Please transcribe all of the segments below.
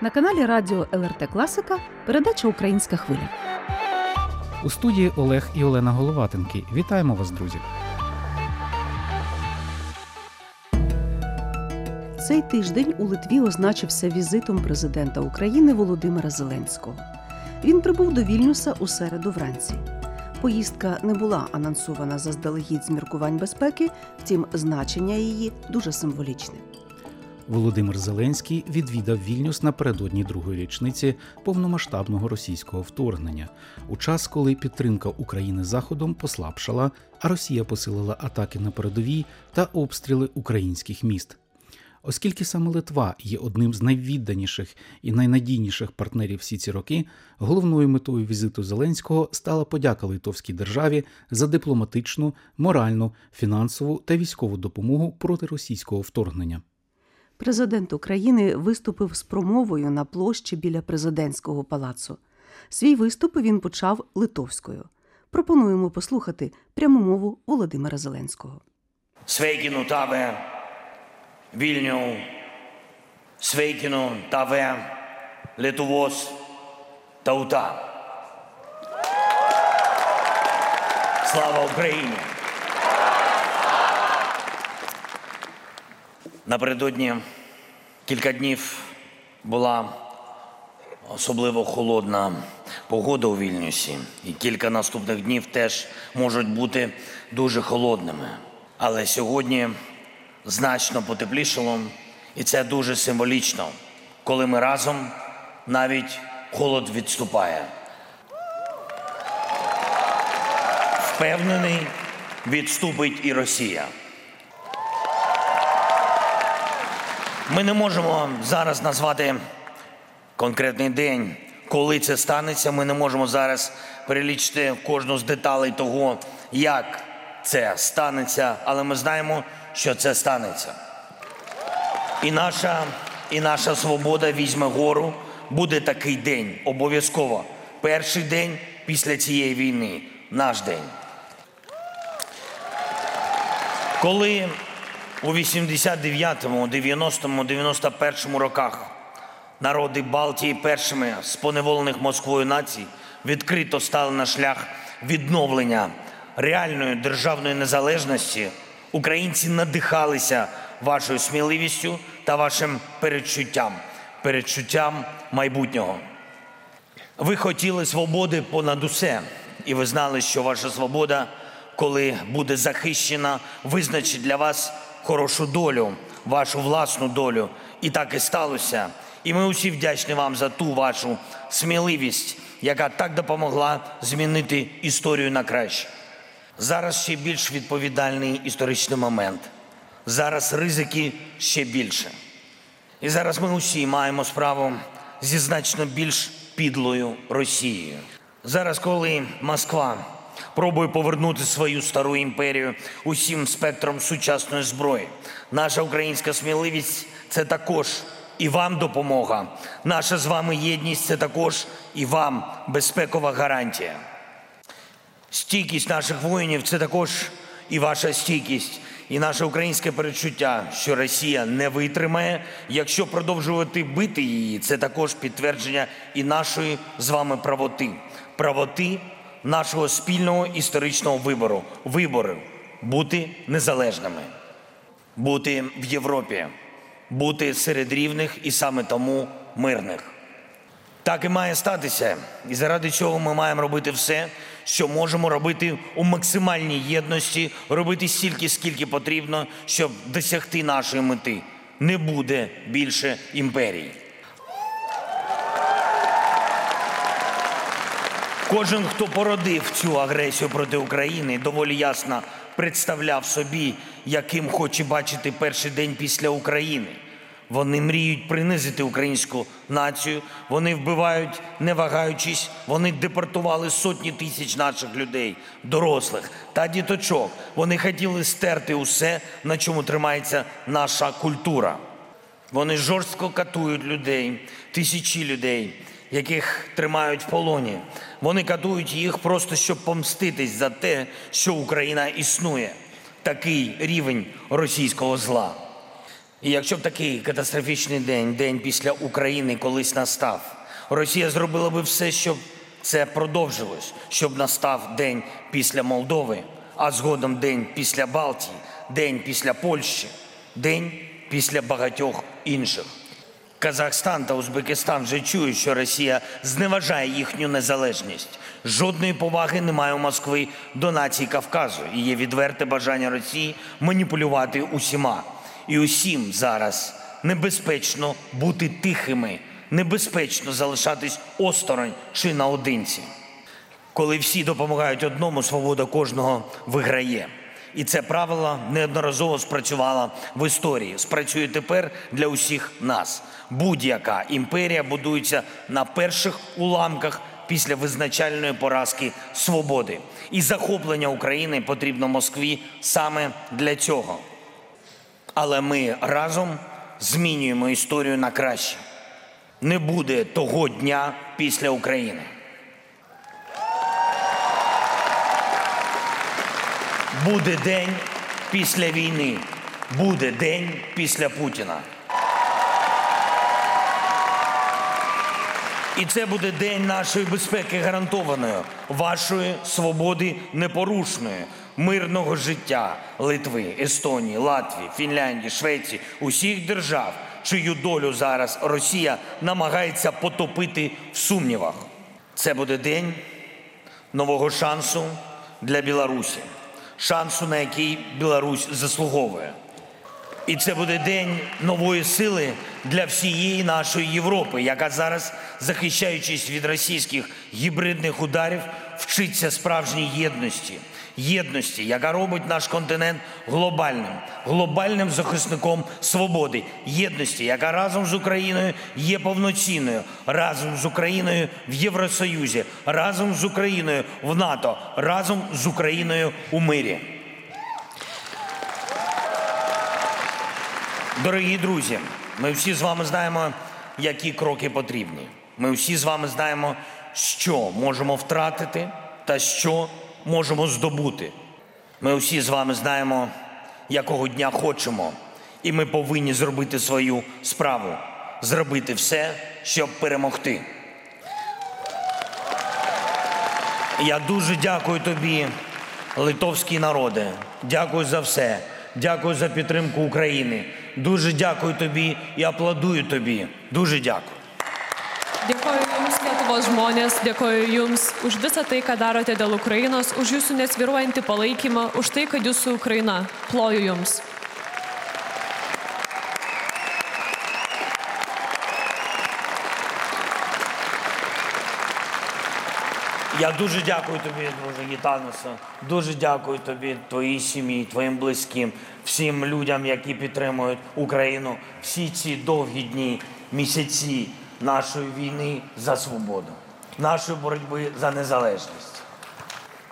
На каналі Радіо ЛРТ Класика передача Українська хвиля. У студії Олег і Олена Головатенки. Вітаємо вас, друзі! Цей тиждень у Литві означився візитом президента України Володимира Зеленського. Він прибув до Вільнюса у середу вранці. Поїздка не була анонсована заздалегідь з міркувань безпеки, втім, значення її дуже символічне. Володимир Зеленський відвідав Вільнюс напередодні другої річниці повномасштабного російського вторгнення, у час, коли підтримка України заходом послабшала, а Росія посилила атаки на передовій та обстріли українських міст. Оскільки саме Литва є одним з найвідданіших і найнадійніших партнерів всі ці роки, головною метою візиту Зеленського стала подяка Литовській державі за дипломатичну, моральну, фінансову та військову допомогу проти російського вторгнення. Президент України виступив з промовою на площі біля президентського палацу. Свій виступ він почав литовською. Пропонуємо послухати пряму мову Володимира Зеленського. Sveikinu tave, Vilnių, sveikinu tave, Lietuvos tauta. Слава Україні! Напередодні кілька днів була особливо холодна погода у Вільнюсі, і кілька наступних днів теж можуть бути дуже холодними. Але сьогодні значно потеплішало, і це дуже символічно, коли ми разом навіть холод відступає. Впевнений, відступить і Росія. Ми не можемо зараз назвати конкретний день, коли це станеться. Ми не можемо зараз перелічити кожну з деталей того, як це станеться, але ми знаємо, що це станеться. І наша, і наша свобода візьме гору. Буде такий день обов'язково. Перший день після цієї війни наш день. Коли у 89-му, 90-му, 91-му роках народи Балтії першими з поневолених Москвою націй відкрито стали на шлях відновлення реальної державної незалежності, українці надихалися вашою сміливістю та вашим передчуттям, передчуттям майбутнього. Ви хотіли свободи понад усе, і ви знали, що ваша свобода, коли буде захищена, визначить для вас хорошу долю, вашу власну долю. І так і сталося. І ми усі вдячні вам за ту вашу сміливість, яка так допомогла змінити історію на краще. Зараз ще більш відповідальний історичний момент. Зараз ризики ще більше. І зараз ми усі маємо справу зі значно більш підлою Росією. Зараз, коли Москва пробує повернути свою стару імперію усім спектром сучасної зброї, наша українська сміливість це також і вам допомога. Наша з вами єдність це також і вам безпекова гарантія. Стійкість наших воїнів це також і ваша стійкість, і наше українське перечуття, що Росія не витримає. Якщо продовжувати бити її, це також підтвердження і нашої з вами правоти, правоти нашого спільного історичного вибору, вибору бути незалежними, бути в Європі, бути серед рівних і саме тому мирних. Так і має статися. І заради цього ми маємо робити все, що можемо робити у максимальній єдності, робити стільки, скільки потрібно, щоб досягти нашої мети. Не буде більше імперій. Кожен, хто породив цю агресію проти України, доволі ясно представляв собі, яким хоче бачити перший день після України. Вони мріють принизити українську націю. Вони вбивають, не вагаючись. Вони депортували сотні тисяч наших людей, дорослих та діточок. Вони хотіли стерти усе, на чому тримається наша культура. Вони жорстко катують людей, тисячі людей, яких тримають в полоні. Вони катують їх просто щоб помститись за те, що Україна існує. Такий рівень російського зла. І якщо б такий катастрофічний день, день після України, колись настав, Росія зробила би все, щоб це продовжилось, щоб настав день після Молдови, а згодом день після Балтії, день після Польщі, день після багатьох інших. Казахстан та Узбекистан вже чують, що Росія зневажає їхню незалежність. Жодної поваги немає у Москви до націй Кавказу. І є відверте бажання Росії маніпулювати усіма. І усім зараз небезпечно бути тихими, небезпечно залишатись осторонь чи наодинці. Коли всі допомагають одному, свобода кожного виграє. І це правило неодноразово спрацювало в історії. Спрацює тепер для усіх нас. Будь-яка імперія будується на перших уламках після визначальної поразки свободи. І захоплення України потрібно Москві саме для цього. Але ми разом змінюємо історію на краще. Не буде того дня після України. Буде день після війни, буде день після Путіна. І це буде день нашої безпеки гарантованої, вашої свободи непорушної, мирного життя Литви, Естонії, Латвії, Фінляндії, Швеції, усіх держав, чию долю зараз Росія намагається потопити в сумнівах. Це буде день нового шансу для Білорусі, шансу, на який Білорусь заслуговує. І це буде день нової сили для всієї нашої Європи, яка зараз, захищаючись від російських гібридних ударів, вчиться справжній єдності. Єдності, яка робить наш континент глобальним, глобальним захисником свободи, єдності, яка разом з Україною є повноцінною, разом з Україною в Євросоюзі, разом з Україною в НАТО, разом з Україною у мирі. Дорогі друзі, ми всі з вами знаємо, які кроки потрібні. Ми всі з вами знаємо, що можемо втратити та що можемо здобути. Ми всі з вами знаємо, якого дня хочемо, і ми повинні зробити свою справу, зробити все, щоб перемогти. Я дуже дякую тобі, литовський народе. Дякую за все. Дякую за підтримку України. Дуже дякую тобі і аплодую тобі. Дуже дякую. Dėkoju Jums, Lietuvos žmonės, dėkoju Jums už visą tai, ką darote dėl Ukrainos, už Jūsų nesviruojantį palaikymą, už tai, kad Jūs su Ukraina. Ploju Jums. Я дуже дякую тобі, друже Гітанусе. Дуже дякую тобі, твоїй сім'ї, твоїм близьким, всім людям, які підтримують Україну всі ці довгі дні, місяці нашої війни за свободу, нашої боротьби за незалежність.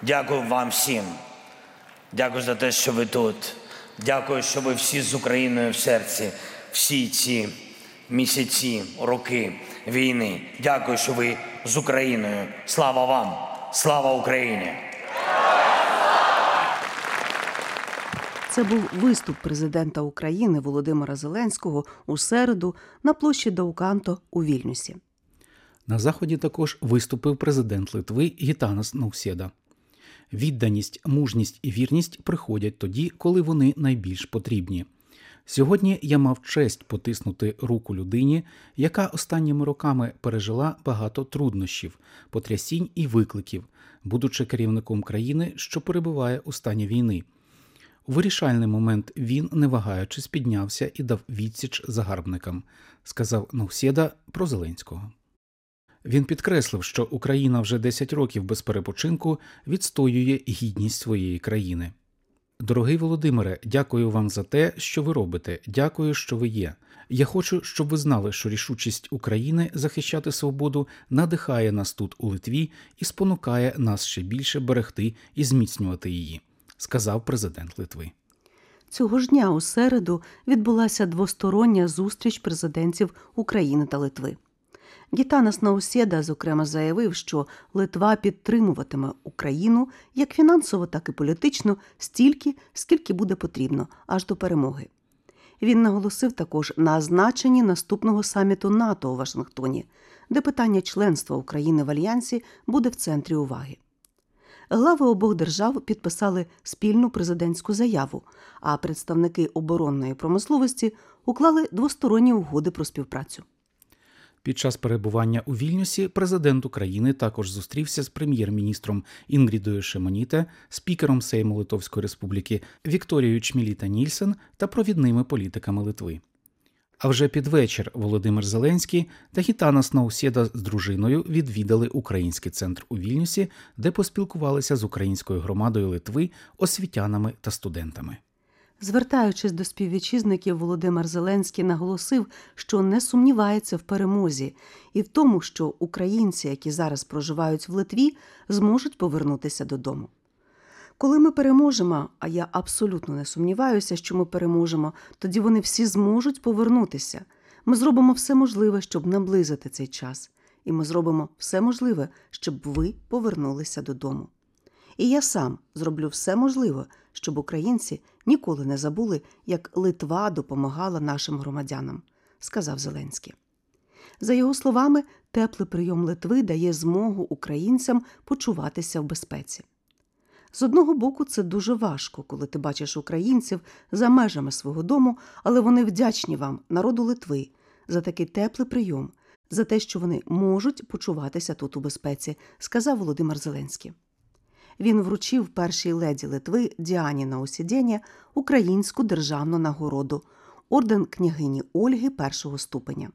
Дякую вам всім. Дякую за те, що ви тут. Дякую, що ви всі з Україною в серці, всі ці місяці, роки війни. Дякую, що ви з Україною. Слава вам! Слава Україні! Це був виступ президента України Володимира Зеленського у середу на площі Дауканто у Вільнюсі. На заході також виступив президент Литви Гітанас Наусєда. Відданість, мужність і вірність приходять тоді, коли вони найбільш потрібні. Сьогодні я мав честь потиснути руку людині, яка останніми роками пережила багато труднощів, потрясінь і викликів, будучи керівником країни, що перебуває у стані війни. Вирішальний момент він, не вагаючись, піднявся і дав відсіч загарбникам, сказав Наусєда про Зеленського. Він підкреслив, що Україна вже 10 років без перепочинку відстоює гідність своєї країни. Дорогий Володимире, дякую вам за те, що ви робите. Дякую, що ви є. Я хочу, щоб ви знали, що рішучість України захищати свободу надихає нас тут у Литві і спонукає нас ще більше берегти і зміцнювати її, сказав президент Литви. Цього ж дня у середу відбулася двостороння зустріч президентів України та Литви. Гітанас Наусєда, зокрема, заявив, що Литва підтримуватиме Україну як фінансово, так і політично стільки, скільки буде потрібно, аж до перемоги. Він наголосив також на значенні наступного саміту НАТО у Вашингтоні, де питання членства України в альянсі буде в центрі уваги. Глави обох держав підписали спільну президентську заяву, а представники оборонної промисловості уклали двосторонні угоди про співпрацю. Під час перебування у Вільнюсі президент України також зустрівся з прем'єр-міністром Інгрідою Шемоніте, спікером Сейму Литовської Республіки Вікторією Чміліта Нільсен та провідними політиками Литви. А вже під вечір Володимир Зеленський та Гітанас Наусєда з дружиною відвідали український центр у Вільнюсі, де поспілкувалися з українською громадою Литви, освітянами та студентами. Звертаючись до співвітчизників, Володимир Зеленський наголосив, що не сумнівається в перемозі і в тому, що українці, які зараз проживають в Литві, зможуть повернутися додому. Коли ми переможемо, а я абсолютно не сумніваюся, що ми переможемо, тоді вони всі зможуть повернутися. Ми зробимо все можливе, щоб наблизити цей час, і ми зробимо все можливе, щоб ви повернулися додому. І я сам зроблю все можливе, щоб українці ніколи не забули, як Литва допомагала нашим громадянам, сказав Зеленський. За його словами, теплий прийом Литви дає змогу українцям почуватися в безпеці. З одного боку, це дуже важко, коли ти бачиш українців за межами свого дому, але вони вдячні вам, народу Литви, за такий теплий прийом, за те, що вони можуть почуватися тут у безпеці, сказав Володимир Зеленський. Він вручив першій леді Литви Діані Наусідєні українську державну нагороду орден княгині Ольги першого ступеня.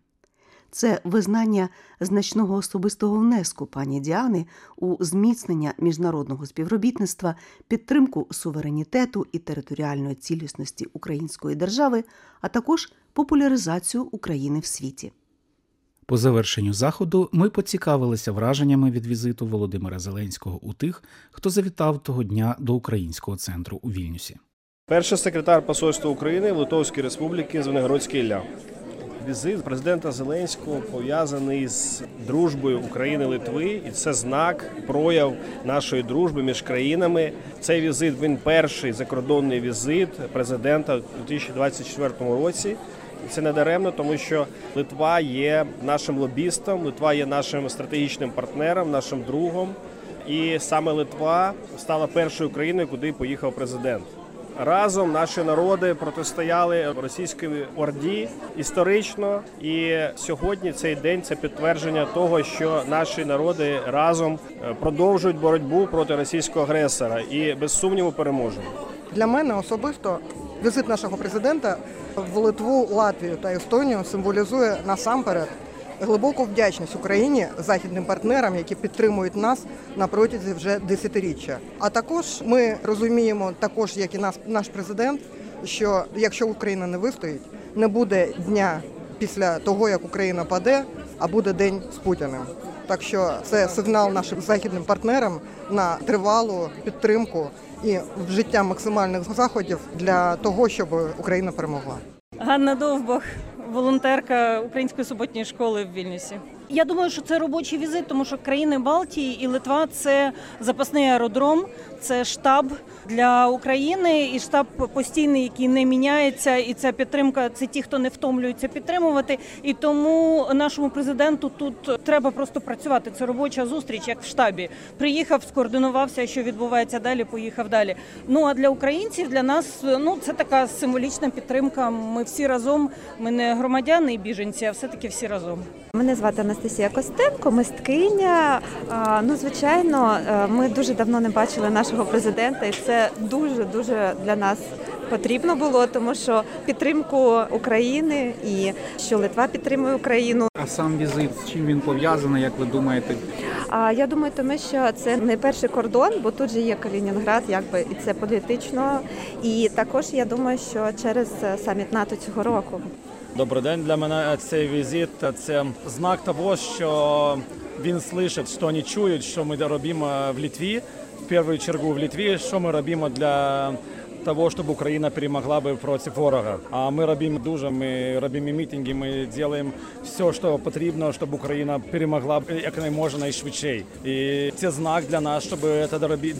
Це визнання значного особистого внеску пані Діани у зміцнення міжнародного співробітництва, підтримку суверенітету і територіальної цілісності української держави, а також популяризацію України в світі. По завершенню заходу ми поцікавилися враженнями від візиту Володимира Зеленського у тих, хто завітав того дня до українського центру у Вільнюсі. Перший секретар Посольства України в Литовській Республіки Звенигородський Ілля. Візит президента Зеленського пов'язаний з дружбою України Литви, і це знак, прояв нашої дружби між країнами. Цей візит він перший закордонний візит президента у 2024 році. Це не даремно, тому що Литва є нашим лобістом, Литва є нашим стратегічним партнером, нашим другом. І саме Литва стала першою країною, куди поїхав президент. Разом наші народи протистояли російській орді історично, і сьогодні цей день це підтвердження того, що наші народи разом е, продовжують боротьбу проти російського агресора і без сумніву переможемо. Для мене особисто візит нашого президента в Литву, Латвію та Естонію символізує насамперед глибоку вдячність Україні західним партнерам, які підтримують нас на протязі вже десятиріччя. А також ми розуміємо, також як і наш, наш президент, що якщо Україна не вистоїть, не буде дня після того, як Україна паде, а буде день з Путіним. Так що це сигнал нашим західним партнерам на тривалу підтримку і вжиття максимальних заходів для того, щоб Україна перемогла. Ганна Довбах, волонтерка Української суботньої школи в Вільнюсі. Я думаю, що це робочий візит, тому що країни Балтії і Литва це запасний аеродром, це штаб для України і штаб постійний, який не міняється. І ця підтримка це ті, хто не втомлюється підтримувати. І тому нашому президенту тут треба просто працювати. Це робоча зустріч, як в штабі. Приїхав, скоординувався, що відбувається далі. Поїхав далі. Ну а для українців, для нас ну це така символічна підтримка. Ми всі разом. Ми не громадяни і біженці, а все таки всі разом. Мене звати Анастасія Костенко, мисткиня. Ну, звичайно, е, ми дуже давно не бачили нашого президента, і це дуже дуже для нас потрібно було, тому що підтримку України і що Литва підтримує Україну. А сам візит з чим він пов'язаний, як ви думаєте? А я думаю, тому що це не перший кордон, бо тут же є Калінінград, якби і це політично. І також я думаю, що через е, саміт НАТО цього року. Добрий день. Для мене цей візит це знак того, що він слышить, що вони чують, що ми робимо в Литві, першу чергу в Литві, що ми робимо для того, щоб Україна перемогла би проти ворога. А ми робимо дуже, ми робимо мітинги, ми робимо все, що потрібно, щоб Україна перемогла як можна найшвидше. І це знак для нас, щоб це робити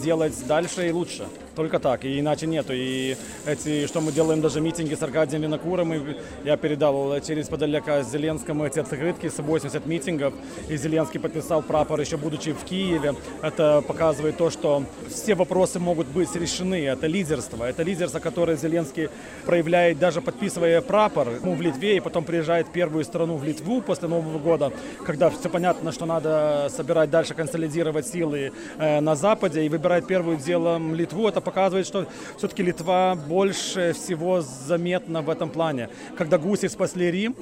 далі і краще. Только так, и иначе нету. И эти, что мы делаем даже митинги с Аркадием Винокуром, и я передал через Подоляка Зеленскому эти открытки с 80 митингов, и Зеленский подписал прапор еще будучи в Киеве. Это показывает то, что все вопросы могут быть решены. Это лидерство. Это лидерство, которое Зеленский проявляет, даже подписывая прапор ну, в Литве, и потом приезжает в первую страну в Литву после Нового года, когда все понятно, что надо собирать дальше, консолидировать силы э, на Западе, и выбирает первым делом Литву. Это показывает, что все-таки Литва больше всего заметна в этом плане. Когда гуси спасли Рим,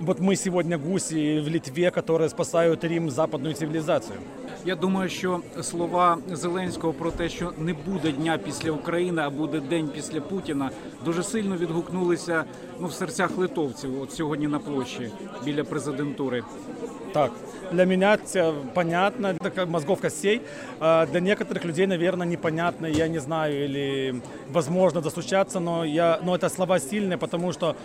вот мы сегодня гуси в Литве, которые спасают Рим, западную цивилизацию. Я думаю, що слова Зеленського про те, що не буде дня після України, а буде день після Путіна, дуже сильно відгукнулися ну в серцях литовців. От сьогодні на площі біля президентури. Так, Для меня это понятно, такая мозгов костей. А Для некоторых людей, наверное, непонятно, я не знаю, или возможно достучаться, но, я, но это слова сильные, потому что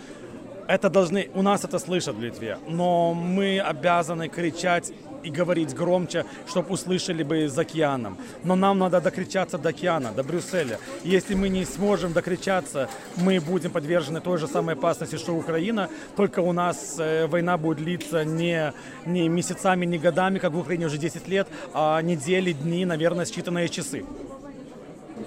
это должны, у нас это слышат в Литве, но мы обязаны кричать и говорить громче, чтобы услышали бы за океаном. Но нам надо докричаться до океана, до Брюсселя. Если мы не сможем докричаться, мы будем подвержены той же самой опасности, что Украина. Только у нас э, война будет длиться не, не месяцами, не годами, как в Украине уже 10 лет, а недели, дни, наверное, считанные часы.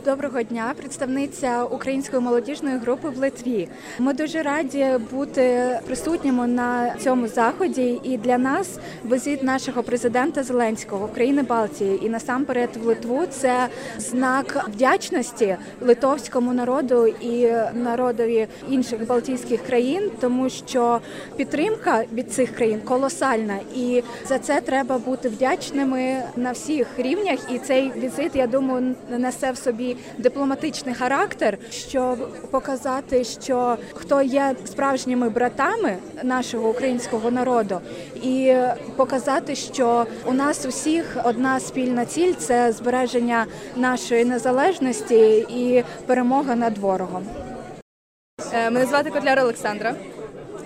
Доброго дня, представниця української молодіжної групи в Литві. Ми дуже раді бути присутніми на цьому заході. І для нас візит нашого президента Зеленського в країни Балтії і насамперед в Литву це знак вдячності литовському народу і народові інших балтійських країн, тому що підтримка від цих країн колосальна, і за це треба бути вдячними на всіх рівнях. І цей візит, я думаю, несе в собі дипломатичний характер, щоб показати, що хто є справжніми братами нашого українського народу, і показати, що у нас усіх одна спільна ціль це збереження нашої незалежності і перемога над ворогом. Е, Мене звати Котляр Олександра.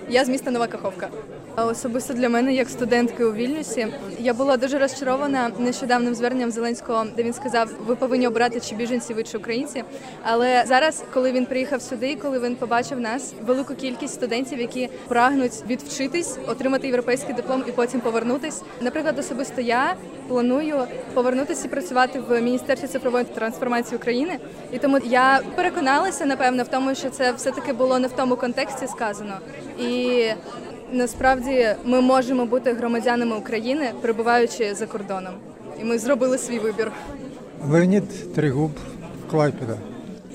Я з міста Нова Каховка. Особисто для мене, як студентки у Вільнюсі, я була дуже розчарована нещодавним зверненням Зеленського, де він сказав, ви повинні обирати чи біженці, ви чи українці. Але зараз, коли він приїхав сюди, коли він побачив нас, велику кількість студентів, які прагнуть відвчитись, отримати європейський диплом і потім повернутись. Наприклад, особисто я планую повернутися і працювати в міністерстві цифрової трансформації України. І тому я переконалася, напевно, в тому, що це все таки було не в тому контексті сказано. І насправді ми можемо бути громадянами України, перебуваючи за кордоном. І ми зробили свій вибір. Леонід Тригуб, Клайпеда.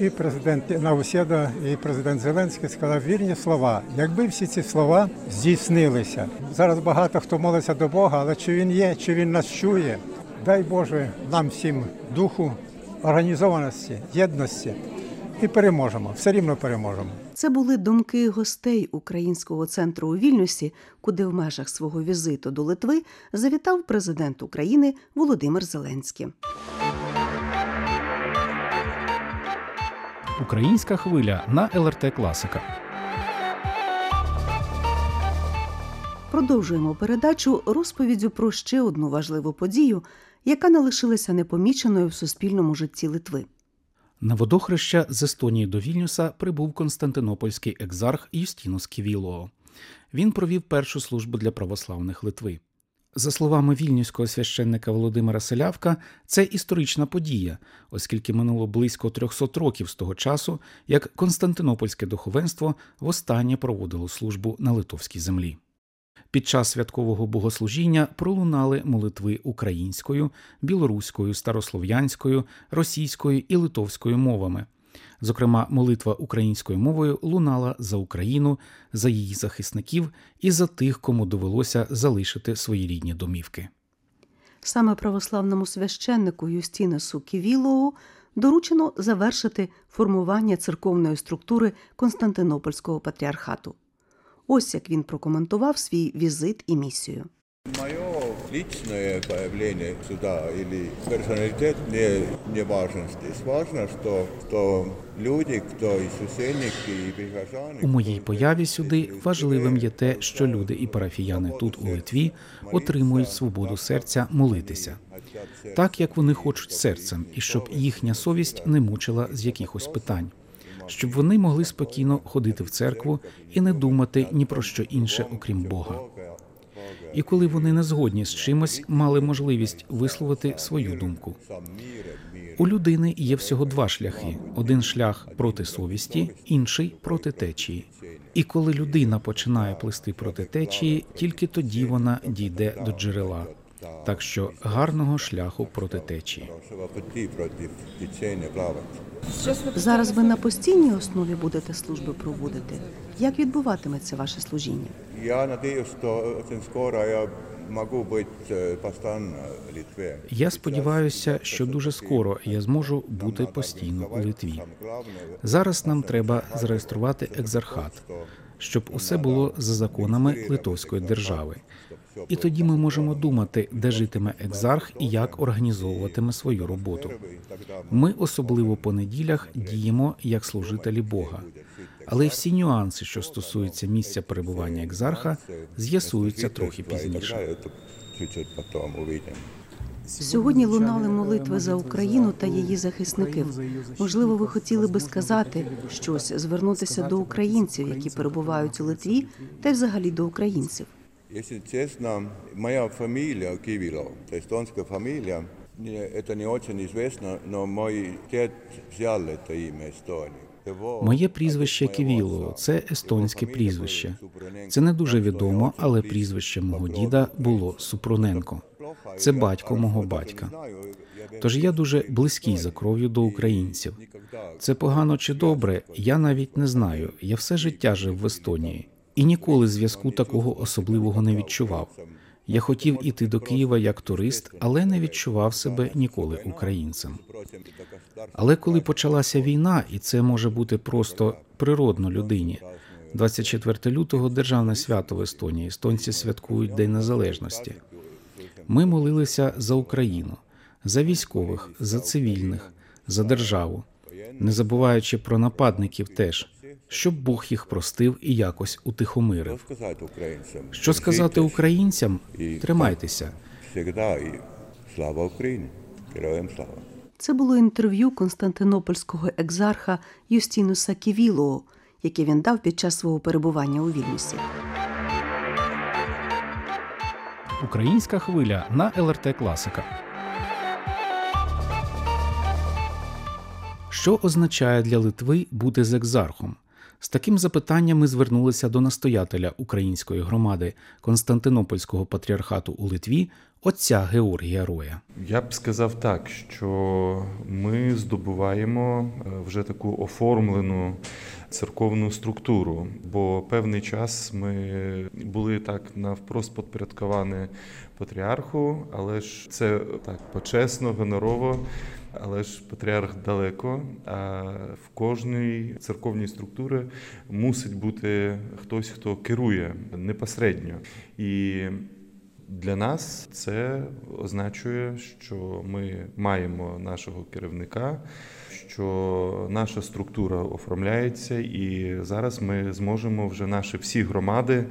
І президент Навусєда, і президент Зеленський сказав вірні слова. Якби всі ці слова здійснилися. Зараз багато хто молиться до Бога, але чи він є, чи він нас чує? Дай Боже нам всім духу, організованості, єдності і переможемо. Все рівно переможемо. Це були думки гостей українського центру у Вільнюсі, куди в межах свого візиту до Литви завітав президент України Володимир Зеленський. Українська хвиля на ЛРТ Класика. Продовжуємо передачу розповіддю про ще одну важливу подію, яка не лишилася непоміченою в суспільному житті Литви. На водохреща з Естонії до Вільнюса прибув константинопольський екзарх Юстінус Ківілоо. Він провів першу службу для православних Литви. За словами вільнюського священника Володимира Селявка, це історична подія, оскільки минуло близько 300 років з того часу, як Константинопольське духовенство востаннє проводило службу на литовській землі. Під час святкового богослужіння пролунали молитви українською, білоруською, старослов'янською, російською і литовською мовами. Зокрема, молитва українською мовою лунала за Україну, за її захисників і за тих, кому довелося залишити свої рідні домівки. Саме православному священнику Юстінесу Ківілоу доручено завершити формування церковної структури Константинопольського патріархату. Ось як він прокоментував свій візит і місію. Мое личное появление сюда или персоналитет не, не важен здесь. Важно, что, что люди, кто и священники, и прихожане... У моїй появі сюди важливим є те, що люди і парафіяни тут у Литві отримують свободу серця молитися, так як вони хочуть серцем, і щоб їхня совість не мучила з якихось питань, щоб вони могли спокійно ходити в церкву і не думати ні про що інше, окрім Бога. І коли вони не згодні з чимось, мали можливість висловити свою думку. У людини є всього два шляхи: один шлях проти совісті, інший проти течії. І коли людина починає плисти проти течії, тільки тоді вона дійде до джерела. Так що гарного шляху проти течії. Зараз ви на постійній основі будете служби проводити. Як відбуватиметься ваше служіння? Я надеюсь, что очень скоро я могу быть э, постоянно в Литве. Я сподіваюся, що дуже скоро я зможу бути постійно у Литві. Зараз нам треба зареєструвати екзархат, щоб усе було за законами Литовської держави. І тоді ми можемо думати, де житиме екзарх і як організовуватиме свою роботу. Ми особливо по неділях діємо як служителі Бога. Але всі нюанси, що стосуються місця перебування екзарха, з'ясуються трохи пізніше. Сьогодні лунали молитви за Україну та її захисників. Можливо, ви хотіли би сказати щось, звернутися до українців, які перебувають у Литві, та й взагалі до українців. Если честно, моя фамилия Кивило, эстонская фамилия, не- это не очень известно, но мой дед взял это имя Эстонии. Его- Моє прізвище Ківіло це естонське прізвище. Це не дуже відомо, але прізвище мого діда було Супруненко. Це батько мого батька. Тож я дуже близький за кров'ю до українців. Це погано чи добре, я навіть не знаю. Я все життя жив в Естонії і ніколи зв'язку такого особливого не відчував. Я хотів іти до Києва як турист, але не відчував себе ніколи українцем. Але коли почалася війна, і це може бути просто природно людині. 24 лютого державне свято в Естонії. Естонці святкують День Незалежності. Ми молилися за Україну, за військових, за цивільних, за державу, не забуваючи про нападників теж, щоб Бог їх простив і якось утихомирив. Що сказати українцям? Тримайтеся. Всегда слава Украине, героям слава. Це було інтерв'ю константинопольського екзарха Юстінуса Ківілоо, яке він дав під час свого перебування у Вільнюсі. Українська хвиля на ЛРТ Класика. Що означає для Литви бути з екзархом? З таким запитанням ми звернулися до настоятеля української громади Константинопольського патріархату у Литві, отця Георгія Роя. Я б сказав так, що ми здобуваємо е, вже таку оформлену церковну структуру, бо певний час ми були так навпрост підпорядковані патріарху, але ж це так почесно, гонорово. Але ж патріарх далеко, а в кожній церковній структурі мусить бути хтось, хто керує непосередньо. І для нас це означає, що ми маємо нашого керівника, що наша структура оформляється, і зараз ми зможемо вже наші всі громади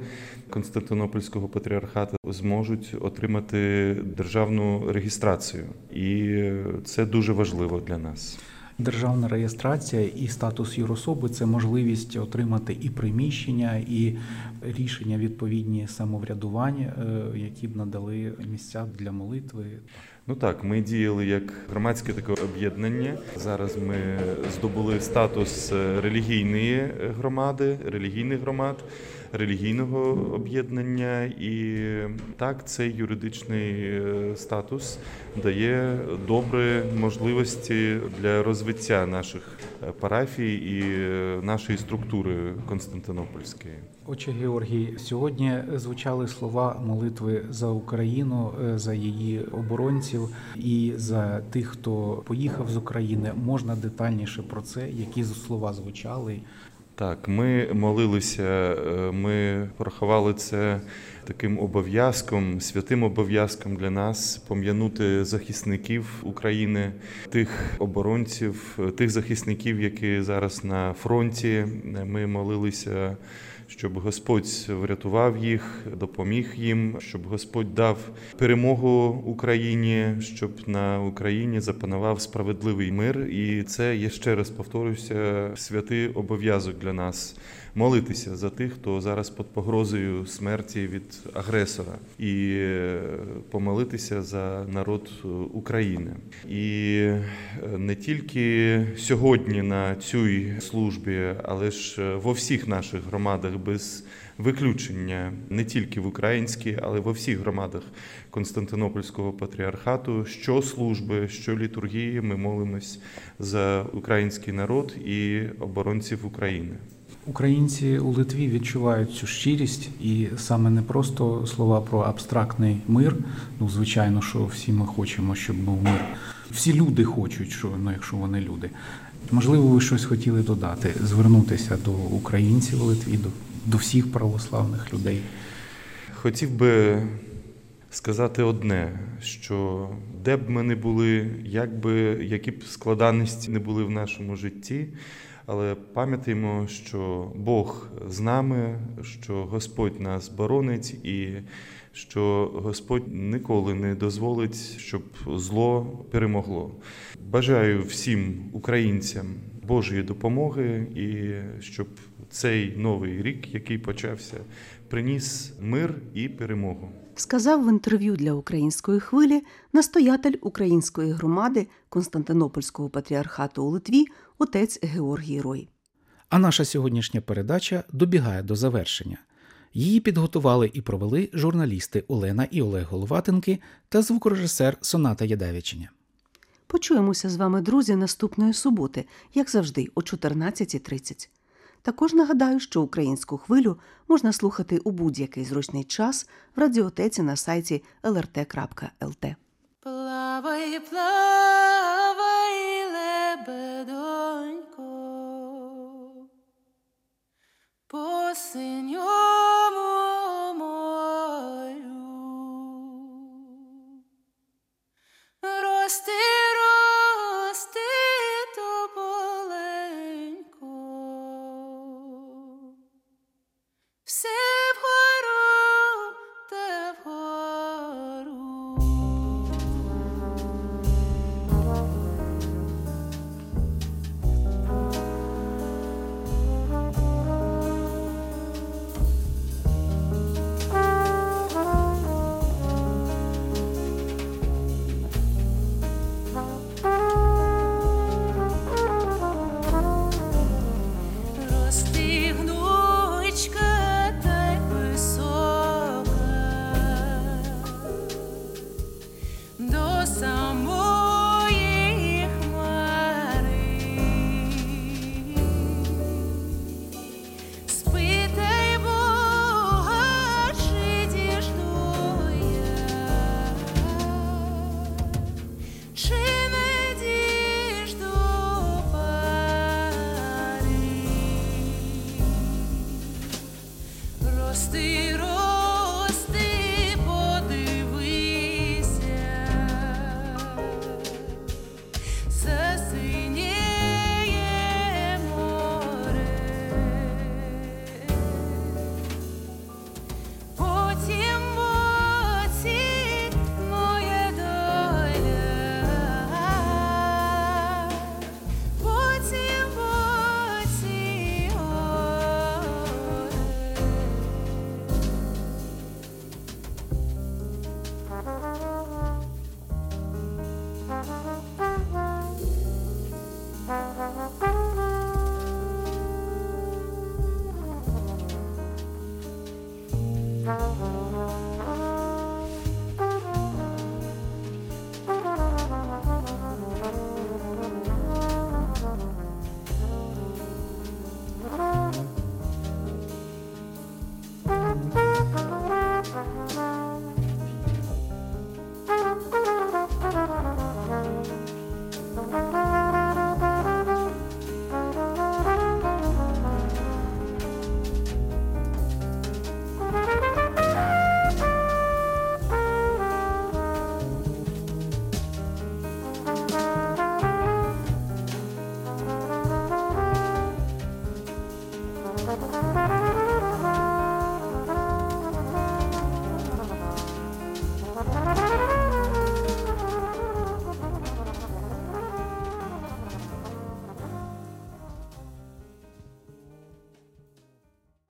Константинопольського патріархату зможуть отримати державну реєстрацію, і це дуже важливо для нас. Державна реєстрація і статус юрособи це можливість отримати і приміщення, і рішення відповідні самоврядування, е, які б надали місця для молитви. Ну так, ми діяли як громадське таке об'єднання. Зараз ми здобули статус е, релігійної громади, релігійних громад, релігійного об'єднання, і так цей юридичний е, статус дає добрі можливості для розвиття наших е, парафій і нашої структури Константинопольської. Отче Георгій, сьогодні звучали слова молитви за Україну, е, за її оборонців і за тих, хто поїхав з України. Можна детальніше про це, які слова звучали. Так, ми молилися, е, ми порахували це таким обов'язком, святим обов'язком для нас пом'янути захисників України, тих оборонців, тих захисників, які зараз на фронті. Ми молилися. Щоб Господь врятував їх, допоміг їм, щоб Господь дав перемогу Україні, щоб на Україні запанував справедливий мир. І це я ще раз повторюся, святий обов'язок для нас молитися за тих, хто зараз під погрозою смерті від агресора, і е, помолитися за народ України. І е, не тільки сьогодні на цій службі, але ж во всіх наших громадах без виключення не тільки в українській, але во всіх громадах Константинопольського патріархату, що служби, що літургії, ми молимось за український народ і оборонців України. Українці у Литві відчувають цю щирість, і саме не просто слова про абстрактний мир. Ну, звичайно, що всі ми хочемо, щоб був мир. Всі люди хочуть, що ну, якщо вони люди. Можливо, ви щось хотіли додати, звернутися до українців у Литві, до, до всіх православних людей. Хотів би сказати одне, що де б ми не були, як би, які б складаності не були в нашому житті, але пам'ятаємо, що Бог з нами, що Господь нас боронить і що Господь ніколи не дозволить, щоб зло перемогло. Бажаю всім українцям Божої допомоги і щоб цей новий рік, який почався, приніс мир і перемогу. Сказав в інтерв'ю для української хвилі настоятель української громади Константинопольського патріархату у Литві отець Георгій Рой. А наша сьогоднішня передача добігає до завершення. Її підготували і провели журналісти Олена і Олег Головатенки та звукорежисер Соната Ядевичиня. Почуємося з вами, друзі, наступної суботи, як завжди, о 14.30. Також нагадаю, що українську хвилю можна слухати у будь-який зручний час в радіотеці на сайті lrt.lt. Плавай, плавай, по синьому морю. Рости, рости,